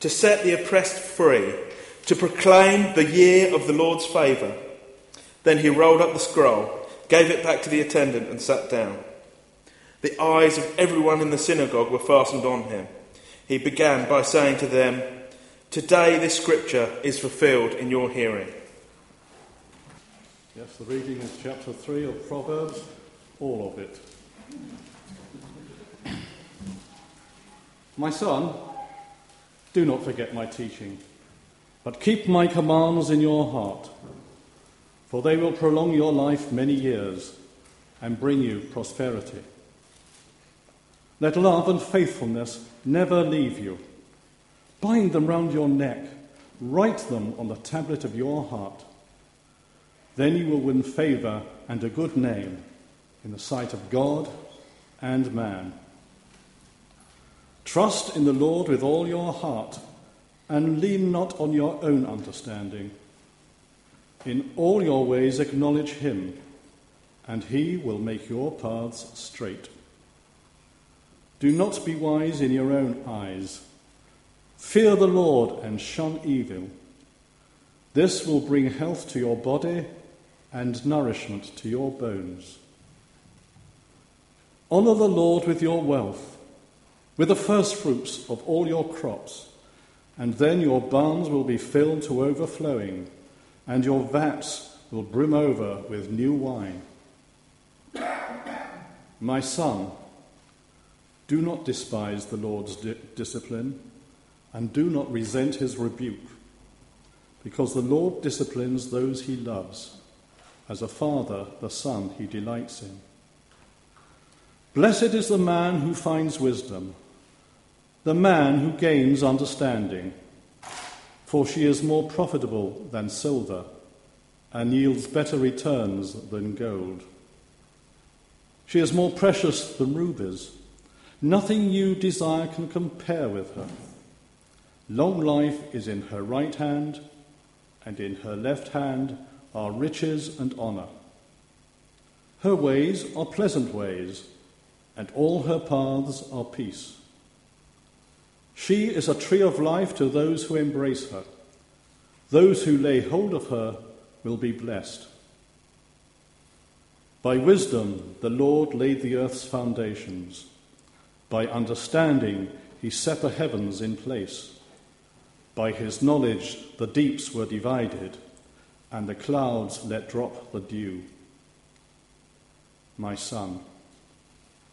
to set the oppressed free, to proclaim the year of the Lord's favour. Then he rolled up the scroll, gave it back to the attendant, and sat down. The eyes of everyone in the synagogue were fastened on him. He began by saying to them, Today this scripture is fulfilled in your hearing. Yes, the reading is chapter 3 of Proverbs, all of it. My son, do not forget my teaching, but keep my commands in your heart, for they will prolong your life many years and bring you prosperity. Let love and faithfulness never leave you. Bind them round your neck, write them on the tablet of your heart. Then you will win favour and a good name in the sight of God and man. Trust in the Lord with all your heart and lean not on your own understanding. In all your ways acknowledge him, and he will make your paths straight. Do not be wise in your own eyes. Fear the Lord and shun evil. This will bring health to your body and nourishment to your bones. Honour the Lord with your wealth with the first fruits of all your crops, and then your barns will be filled to overflowing, and your vats will brim over with new wine. My son, do not despise the Lord's di- discipline, and do not resent his rebuke, because the Lord disciplines those he loves, as a father the son he delights in. Blessed is the man who finds wisdom the man who gains understanding, for she is more profitable than silver and yields better returns than gold. She is more precious than rubies. Nothing you desire can compare with her. Long life is in her right hand, and in her left hand are riches and honour. Her ways are pleasant ways, and all her paths are peace. She is a tree of life to those who embrace her. Those who lay hold of her will be blessed. By wisdom, the Lord laid the earth's foundations. By understanding, he set the heavens in place. By his knowledge, the deeps were divided, and the clouds let drop the dew. My son,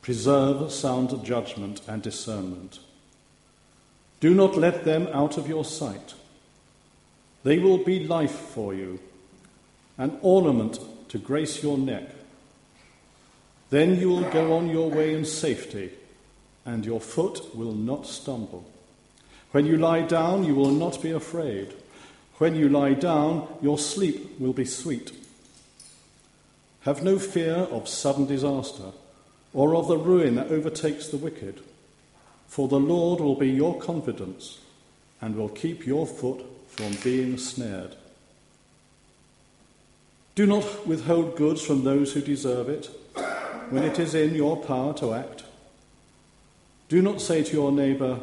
preserve sound judgment and discernment. Do not let them out of your sight. They will be life for you, an ornament to grace your neck. Then you will go on your way in safety, and your foot will not stumble. When you lie down, you will not be afraid. When you lie down, your sleep will be sweet. Have no fear of sudden disaster or of the ruin that overtakes the wicked. For the Lord will be your confidence and will keep your foot from being snared. Do not withhold goods from those who deserve it when it is in your power to act. Do not say to your neighbour,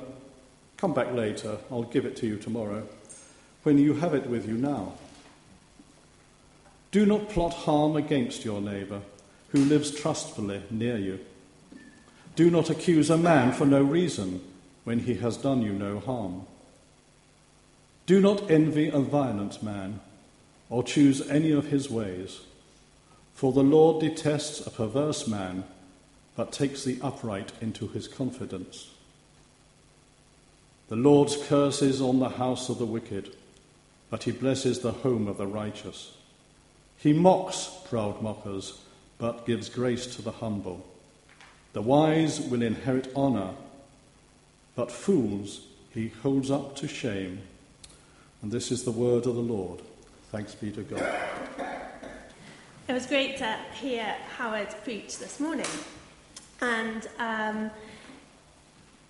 Come back later, I'll give it to you tomorrow, when you have it with you now. Do not plot harm against your neighbour who lives trustfully near you. Do not accuse a man for no reason when he has done you no harm. Do not envy a violent man or choose any of his ways, for the Lord detests a perverse man but takes the upright into his confidence. The Lord's curse is on the house of the wicked, but he blesses the home of the righteous. He mocks proud mockers, but gives grace to the humble. The wise will inherit honor, but fools he holds up to shame. And this is the word of the Lord. Thanks be to God. It was great to hear Howard preach this morning. And um,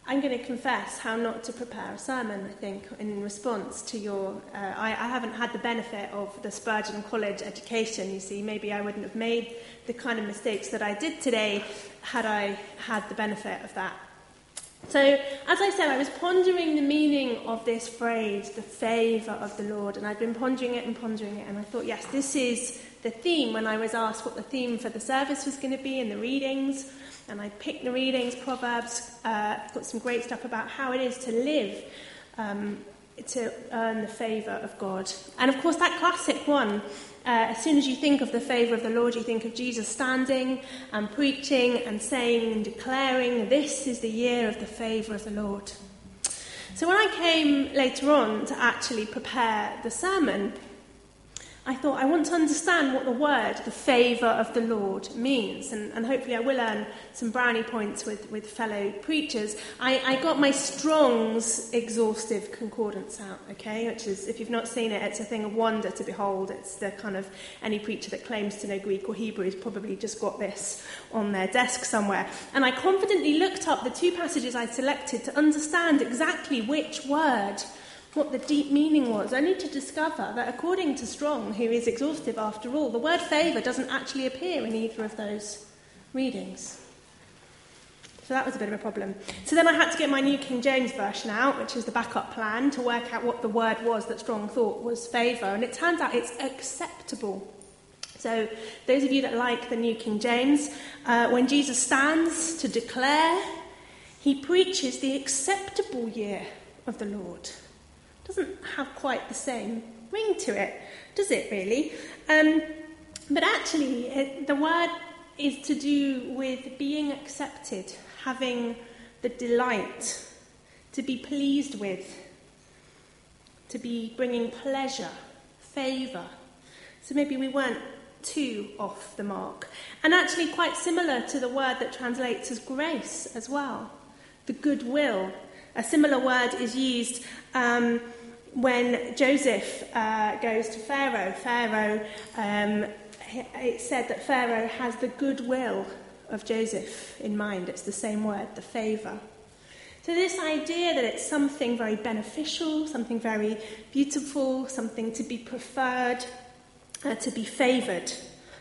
I'm going to confess how not to prepare a sermon, I think, in response to your. Uh, I, I haven't had the benefit of the Spurgeon College education, you see. Maybe I wouldn't have made the kind of mistakes that I did today had I had the benefit of that so, as I said, I was pondering the meaning of this phrase, the favour of the Lord, and I'd been pondering it and pondering it, and I thought, yes, this is the theme when I was asked what the theme for the service was going to be in the readings. And I picked the readings, Proverbs, uh, got some great stuff about how it is to live um, to earn the favour of God. And of course, that classic one uh, as soon as you think of the favour of the Lord, you think of Jesus standing and preaching and saying and declaring, This is the year of the favour of the Lord. So when I came later on to actually prepare the sermon, I thought I want to understand what the word, the favour of the Lord, means. And, and hopefully I will earn some brownie points with, with fellow preachers. I, I got my Strong's exhaustive concordance out, okay? Which is, if you've not seen it, it's a thing of wonder to behold. It's the kind of, any preacher that claims to know Greek or Hebrew has probably just got this on their desk somewhere. And I confidently looked up the two passages I'd selected to understand exactly which word what the deep meaning was, only to discover that according to Strong, who is exhaustive after all, the word favour doesn't actually appear in either of those readings. So that was a bit of a problem. So then I had to get my New King James version out, which is the backup plan, to work out what the word was that Strong thought was favour. And it turns out it's acceptable. So, those of you that like the New King James, uh, when Jesus stands to declare, he preaches the acceptable year of the Lord doesn't have quite the same ring to it, does it really? Um, but actually, it, the word is to do with being accepted, having the delight, to be pleased with, to be bringing pleasure, favour. So maybe we weren't too off the mark. And actually, quite similar to the word that translates as grace as well, the goodwill a similar word is used um, when Joseph uh, goes to Pharaoh. Pharaoh, um, said that Pharaoh has the goodwill of Joseph in mind. It's the same word, the favour. So, this idea that it's something very beneficial, something very beautiful, something to be preferred, uh, to be favoured.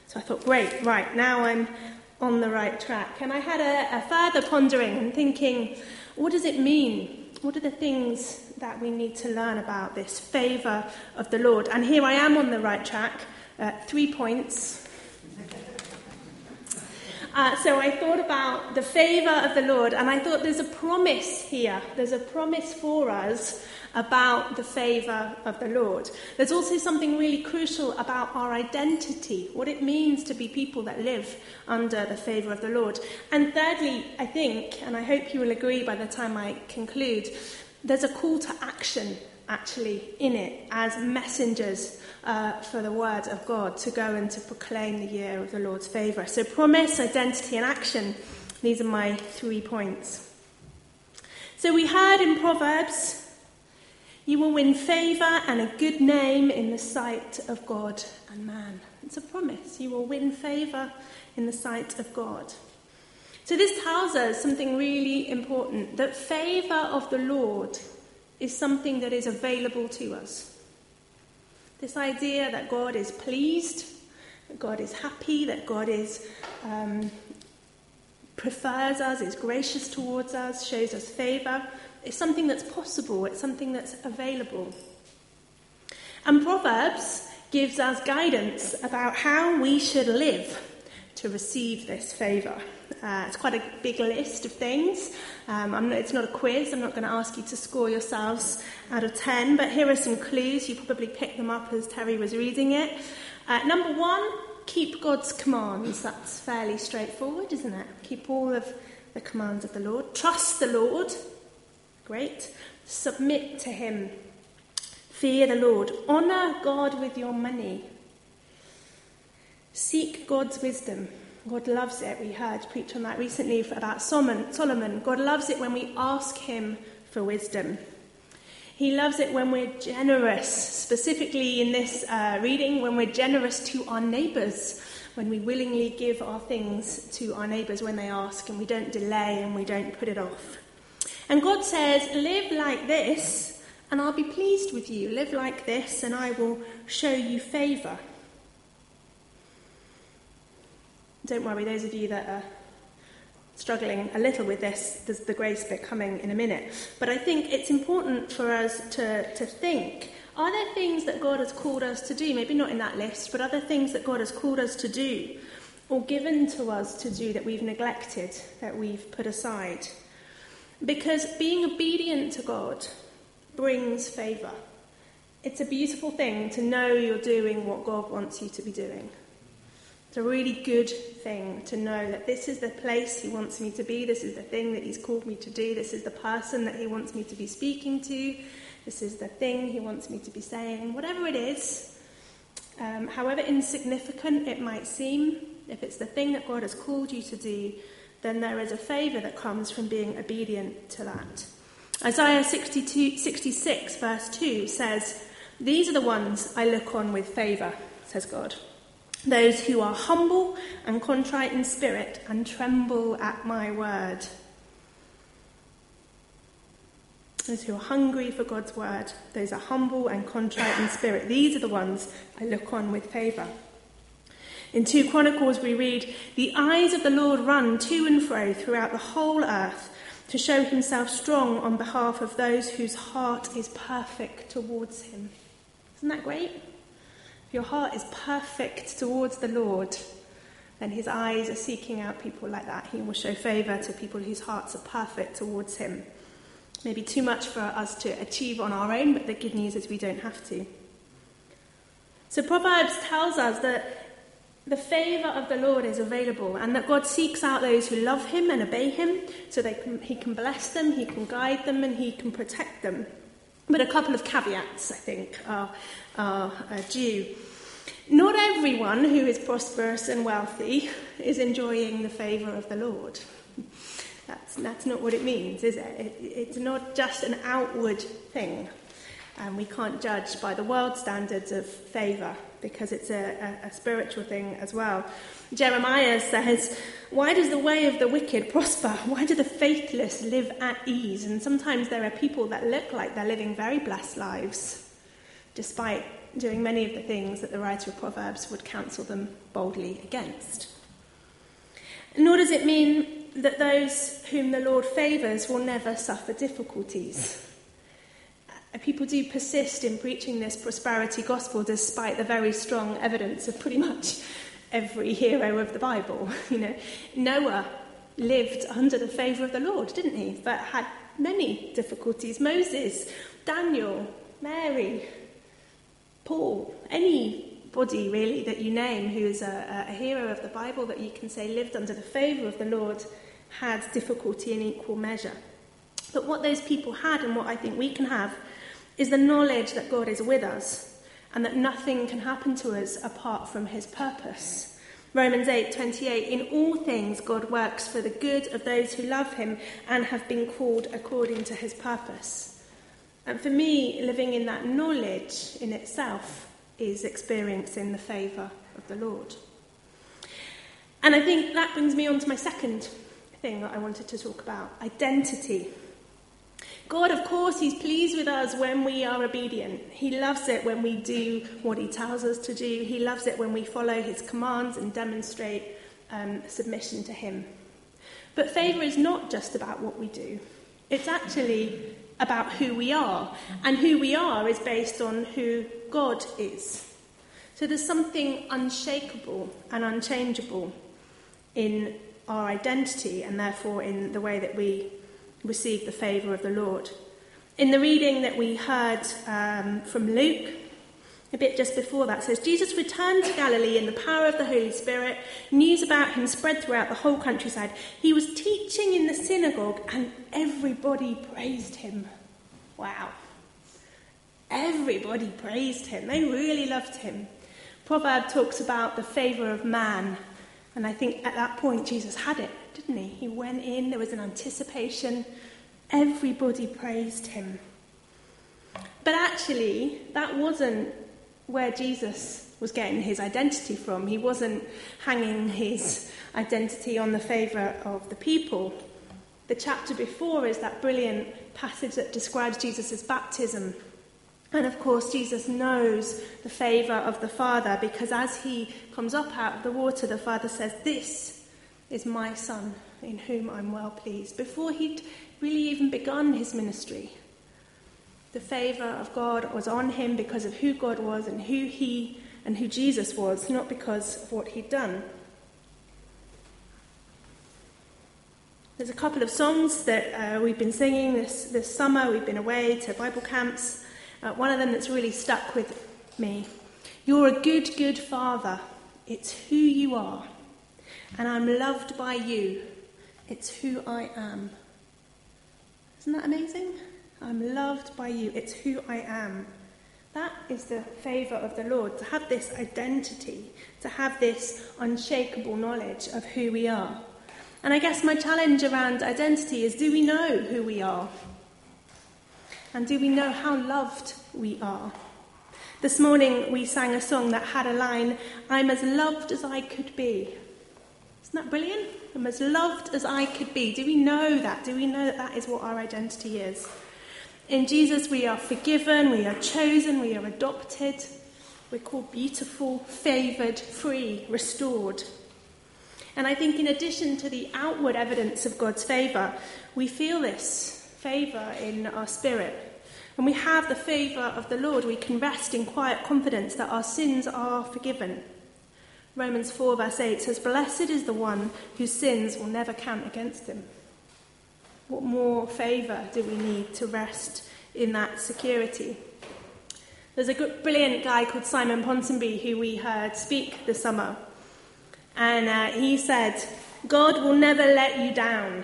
So, I thought, great, right, now I'm on the right track. And I had a, a further pondering and thinking, what does it mean? What are the things that we need to learn about this favour of the Lord? And here I am on the right track. Uh, three points. Uh, so I thought about the favour of the Lord, and I thought there's a promise here. There's a promise for us about the favour of the Lord. There's also something really crucial about our identity, what it means to be people that live under the favour of the Lord. And thirdly, I think, and I hope you will agree by the time I conclude, there's a call to action actually in it as messengers uh, for the word of God to go and to proclaim the year of the Lord's favour. So, promise, identity, and action. These are my three points. So, we heard in Proverbs you will win favour and a good name in the sight of God and man. It's a promise. You will win favour in the sight of God. So, this tells us something really important that favour of the Lord is something that is available to us. This idea that God is pleased, that God is happy, that God is um, prefers us, is gracious towards us, shows us favour. It's something that's possible, it's something that's available. And Proverbs gives us guidance about how we should live to receive this favour. Uh, it's quite a big list of things. Um, not, it's not a quiz. I'm not going to ask you to score yourselves out of 10, but here are some clues. You probably picked them up as Terry was reading it. Uh, number one, keep God's commands. That's fairly straightforward, isn't it? Keep all of the commands of the Lord. Trust the Lord. Great. Submit to Him. Fear the Lord. Honour God with your money. Seek God's wisdom. God loves it. We heard preach on that recently about Solomon. God loves it when we ask Him for wisdom. He loves it when we're generous, specifically in this uh, reading, when we're generous to our neighbours, when we willingly give our things to our neighbours when they ask, and we don't delay and we don't put it off. And God says, Live like this, and I'll be pleased with you. Live like this, and I will show you favour. Don't worry, those of you that are struggling a little with this, there's the grace bit coming in a minute. But I think it's important for us to, to think are there things that God has called us to do? Maybe not in that list, but other things that God has called us to do or given to us to do that we've neglected, that we've put aside? Because being obedient to God brings favour. It's a beautiful thing to know you're doing what God wants you to be doing. It's a really good thing to know that this is the place He wants me to be, this is the thing that He's called me to do, this is the person that He wants me to be speaking to, this is the thing He wants me to be saying. Whatever it is, um, however insignificant it might seem, if it's the thing that God has called you to do, then there is a favour that comes from being obedient to that. Isaiah 62, 66, verse 2 says, These are the ones I look on with favour, says God those who are humble and contrite in spirit and tremble at my word. Those who are hungry for God's word, those are humble and contrite in spirit. These are the ones I look on with favour. In 2 Chronicles, we read, The eyes of the Lord run to and fro throughout the whole earth to show himself strong on behalf of those whose heart is perfect towards him. Isn't that great? Your heart is perfect towards the Lord, then his eyes are seeking out people like that. He will show favour to people whose hearts are perfect towards him. Maybe too much for us to achieve on our own, but the good news is we don't have to. So Proverbs tells us that the favour of the Lord is available and that God seeks out those who love him and obey him so they can, he can bless them, he can guide them, and he can protect them. But a couple of caveats, I think, are, are, are due. Not everyone who is prosperous and wealthy is enjoying the favour of the Lord. That's, that's not what it means, is it? it? It's not just an outward thing. And we can't judge by the world standards of favour because it's a, a, a spiritual thing as well. Jeremiah says, Why does the way of the wicked prosper? Why do the faithless live at ease? And sometimes there are people that look like they're living very blessed lives, despite doing many of the things that the writer of Proverbs would counsel them boldly against. Nor does it mean that those whom the Lord favours will never suffer difficulties. Uh, people do persist in preaching this prosperity gospel despite the very strong evidence of pretty much every hero of the Bible. You know, Noah lived under the favour of the Lord, didn't he? But had many difficulties. Moses, Daniel, Mary, Paul, anybody really that you name who is a, a hero of the Bible that you can say lived under the favour of the Lord had difficulty in equal measure. But what those people had, and what I think we can have, is the knowledge that God is with us and that nothing can happen to us apart from his purpose. Romans 8:28 In all things God works for the good of those who love him and have been called according to his purpose. And for me living in that knowledge in itself is experiencing the favor of the Lord. And I think that brings me on to my second thing that I wanted to talk about, identity. God, of course, He's pleased with us when we are obedient. He loves it when we do what He tells us to do. He loves it when we follow His commands and demonstrate um, submission to Him. But favour is not just about what we do, it's actually about who we are. And who we are is based on who God is. So there's something unshakable and unchangeable in our identity and therefore in the way that we receive the favour of the Lord. In the reading that we heard um, from Luke, a bit just before that says Jesus returned to Galilee in the power of the Holy Spirit. News about him spread throughout the whole countryside. He was teaching in the synagogue and everybody praised him. Wow. Everybody praised him. They really loved him. Proverb talks about the favour of man. And I think at that point Jesus had it didn't he? He went in, there was an anticipation, everybody praised him. But actually, that wasn't where Jesus was getting his identity from. He wasn't hanging his identity on the favour of the people. The chapter before is that brilliant passage that describes Jesus' baptism. And of course, Jesus knows the favour of the Father because as he comes up out of the water, the Father says, This is my Son in whom I'm well pleased. Before he'd really even begun his ministry, the favour of God was on him because of who God was and who he and who Jesus was, not because of what he'd done. There's a couple of songs that uh, we've been singing this, this summer. We've been away to Bible camps. Uh, one of them that's really stuck with me. You're a good, good father. It's who you are. And I'm loved by you. It's who I am. Isn't that amazing? I'm loved by you. It's who I am. That is the favour of the Lord, to have this identity, to have this unshakable knowledge of who we are. And I guess my challenge around identity is do we know who we are? And do we know how loved we are? This morning we sang a song that had a line I'm as loved as I could be. Isn't that brilliant? I'm as loved as I could be. Do we know that? Do we know that that is what our identity is? In Jesus, we are forgiven, we are chosen, we are adopted, we're called beautiful, favoured, free, restored. And I think, in addition to the outward evidence of God's favour, we feel this favour in our spirit. When we have the favour of the Lord, we can rest in quiet confidence that our sins are forgiven. Romans 4, verse 8 says, Blessed is the one whose sins will never count against him. What more favour do we need to rest in that security? There's a good, brilliant guy called Simon Ponsonby who we heard speak this summer. And uh, he said, God will never let you down.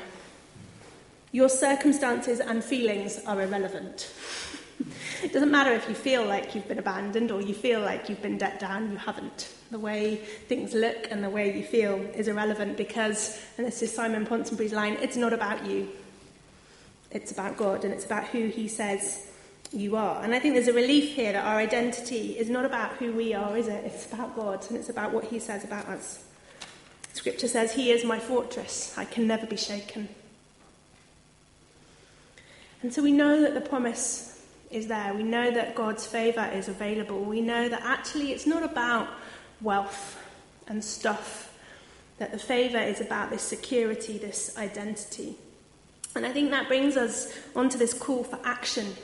Your circumstances and feelings are irrelevant. it doesn't matter if you feel like you've been abandoned or you feel like you've been let down, you haven't. The way things look and the way you feel is irrelevant because, and this is Simon Ponsonby's line, it's not about you. It's about God and it's about who He says you are. And I think there's a relief here that our identity is not about who we are, is it? It's about God and it's about what He says about us. Scripture says, He is my fortress, I can never be shaken. And so we know that the promise is there. We know that God's favour is available. We know that actually it's not about wealth and stuff, that the favour is about this security, this identity. And I think that brings us onto this call for action.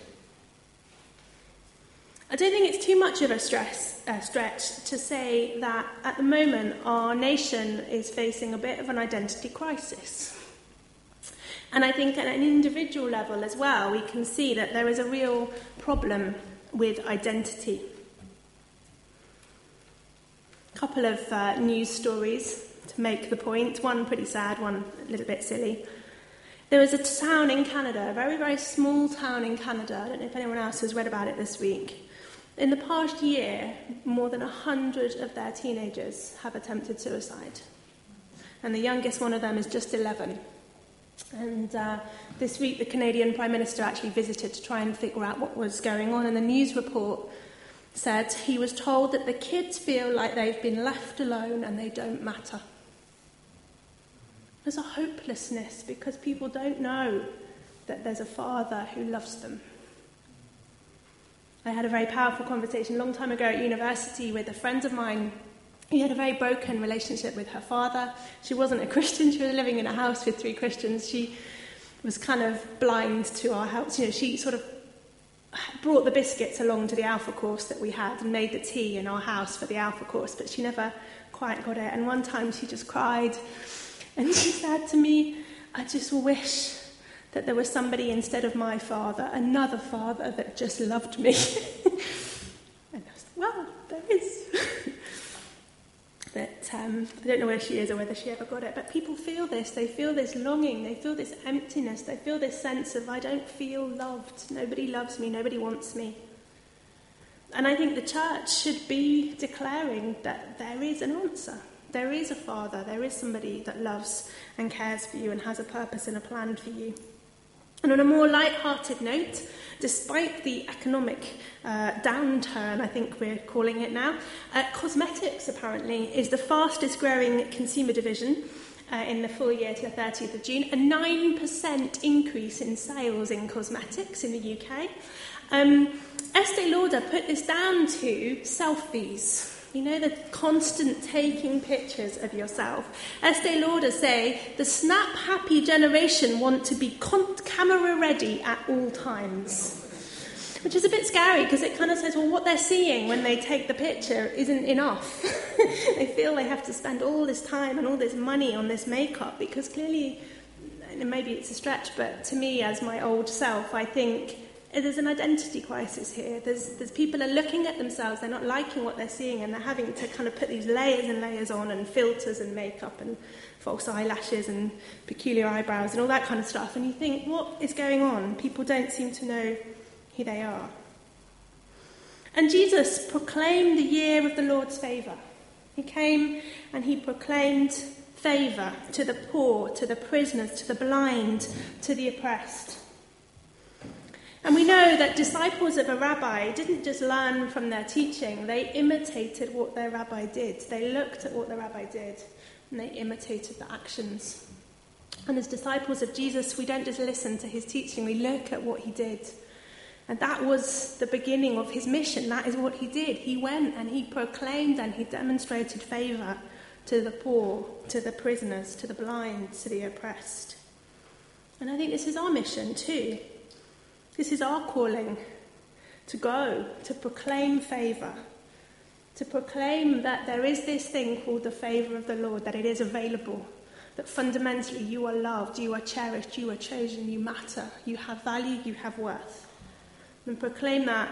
I don't think it's too much of a stress, stretch to say that at the moment our nation is facing a bit of an identity crisis. And I think at an individual level as well, we can see that there is a real problem with identity. Couple of uh, news stories to make the point. point, one pretty sad, one a little bit silly. There was a town in Canada, a very, very small town in Canada. I don't know if anyone else has read about it this week. In the past year, more than 100 of their teenagers have attempted suicide. And the youngest one of them is just 11. And uh, this week, the Canadian Prime Minister actually visited to try and figure out what was going on. And the news report said he was told that the kids feel like they've been left alone and they don't matter. There's a hopelessness because people don't know that there's a father who loves them. I had a very powerful conversation a long time ago at university with a friend of mine he had a very broken relationship with her father. She wasn't a Christian, she was living in a house with three Christians. She was kind of blind to our house. You know, she sort of brought the biscuits along to the Alpha course that we had and made the tea in our house for the Alpha course, but she never quite got it. And one time she just cried and she said to me, I just wish that there was somebody instead of my father, another father that just loved me. and I said, well, there is. that um, I don't know where she is or whether she ever got it, but people feel this. They feel this longing. They feel this emptiness. They feel this sense of, I don't feel loved. Nobody loves me. Nobody wants me. And I think the church should be declaring that there is an answer. There is a father. There is somebody that loves and cares for you and has a purpose and a plan for you. And on a more light-hearted note, despite the economic uh, downturn, I think we're calling it now, uh, cosmetics apparently is the fastest growing consumer division uh, in the full year to the 30th of June, a 9% increase in sales in cosmetics in the UK. Um, Estee Lauder put this down to selfies. You know, the constant taking pictures of yourself. Estee Lauder say the snap happy generation want to be con- camera ready at all times. Which is a bit scary because it kind of says, well, what they're seeing when they take the picture isn't enough. they feel they have to spend all this time and all this money on this makeup because clearly, maybe it's a stretch, but to me, as my old self, I think there's an identity crisis here. There's, there's people are looking at themselves, they're not liking what they're seeing, and they're having to kind of put these layers and layers on, and filters and makeup and false eyelashes and peculiar eyebrows and all that kind of stuff. And you think, what is going on? People don't seem to know who they are. And Jesus proclaimed the year of the Lord's favour. He came and he proclaimed favour to the poor, to the prisoners, to the blind, to the oppressed. And we know that disciples of a rabbi didn't just learn from their teaching, they imitated what their rabbi did. They looked at what the rabbi did and they imitated the actions. And as disciples of Jesus, we don't just listen to his teaching, we look at what he did. And that was the beginning of his mission. That is what he did. He went and he proclaimed and he demonstrated favour to the poor, to the prisoners, to the blind, to the oppressed. And I think this is our mission too. This is our calling to go, to proclaim favour, to proclaim that there is this thing called the favour of the Lord, that it is available, that fundamentally you are loved, you are cherished, you are chosen, you matter, you have value, you have worth. And proclaim that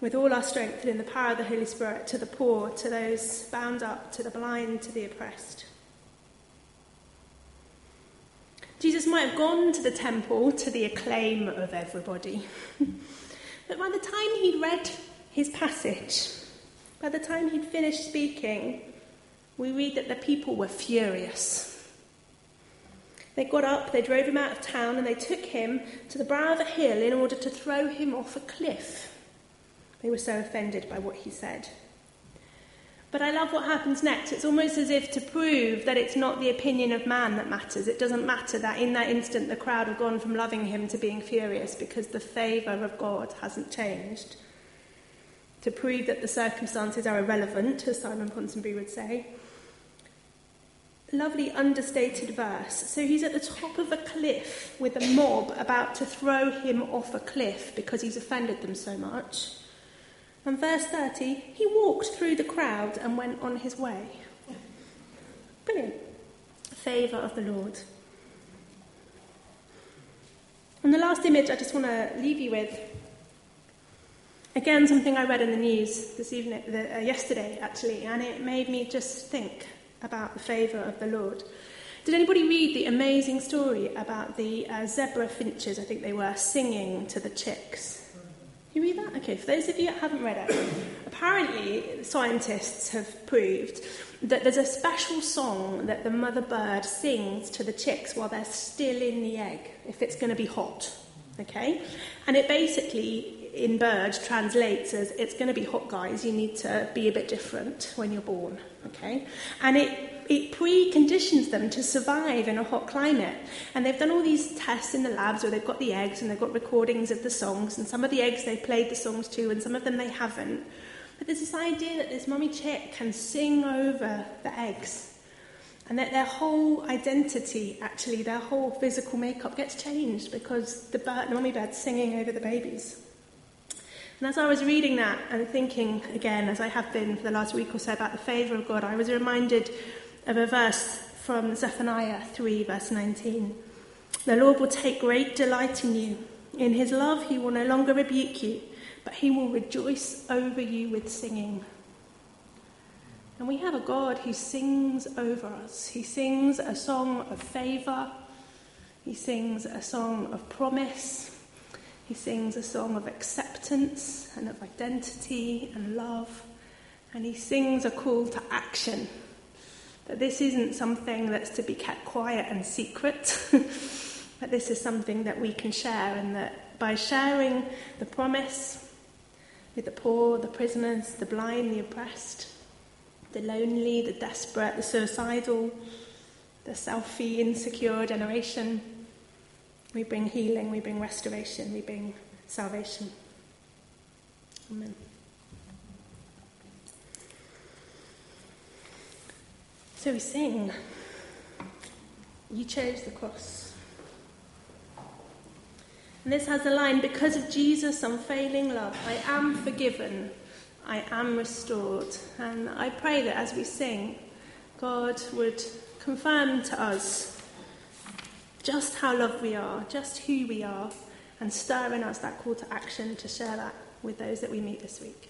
with all our strength and in the power of the Holy Spirit to the poor, to those bound up, to the blind, to the oppressed. Jesus might have gone to the temple to the acclaim of everybody. but by the time he'd read his passage, by the time he'd finished speaking, we read that the people were furious. They got up, they drove him out of town, and they took him to the brow of a hill in order to throw him off a cliff. They were so offended by what he said. But I love what happens next. It's almost as if to prove that it's not the opinion of man that matters. It doesn't matter that in that instant the crowd have gone from loving him to being furious because the favour of God hasn't changed. To prove that the circumstances are irrelevant, as Simon Ponsonby would say. Lovely understated verse. So he's at the top of a cliff with a mob about to throw him off a cliff because he's offended them so much. And verse 30, he walked through the crowd and went on his way. Brilliant. Favour of the Lord. And the last image I just want to leave you with. Again, something I read in the news this evening, the, uh, yesterday actually, and it made me just think about the favour of the Lord. Did anybody read the amazing story about the uh, zebra finches, I think they were, singing to the chicks? You read that? Okay, for those of you that haven't read it, apparently scientists have proved that there's a special song that the mother bird sings to the chicks while they're still in the egg, if it's going to be hot. Okay? And it basically, in bird, translates as it's going to be hot, guys, you need to be a bit different when you're born. Okay? And it it preconditions them to survive in a hot climate. And they've done all these tests in the labs where they've got the eggs and they've got recordings of the songs, and some of the eggs they've played the songs to, and some of them they haven't. But there's this idea that this mummy chick can sing over the eggs. And that their whole identity, actually, their whole physical makeup gets changed because the, bird, the mummy bird's singing over the babies. And as I was reading that and thinking again, as I have been for the last week or so, about the favour of God, I was reminded a verse from Zephaniah 3, verse 19. The Lord will take great delight in you. In his love, he will no longer rebuke you, but he will rejoice over you with singing. And we have a God who sings over us. He sings a song of favour, he sings a song of promise, he sings a song of acceptance and of identity and love, and he sings a call to action that this isn't something that's to be kept quiet and secret, that this is something that we can share, and that by sharing the promise with the poor, the prisoners, the blind, the oppressed, the lonely, the desperate, the suicidal, the selfie, insecure generation, we bring healing, we bring restoration, we bring salvation. Amen. So we sing. You chose the cross. And this has a line because of Jesus' unfailing love, I am forgiven, I am restored. And I pray that as we sing, God would confirm to us just how loved we are, just who we are, and stir in us that call to action to share that with those that we meet this week.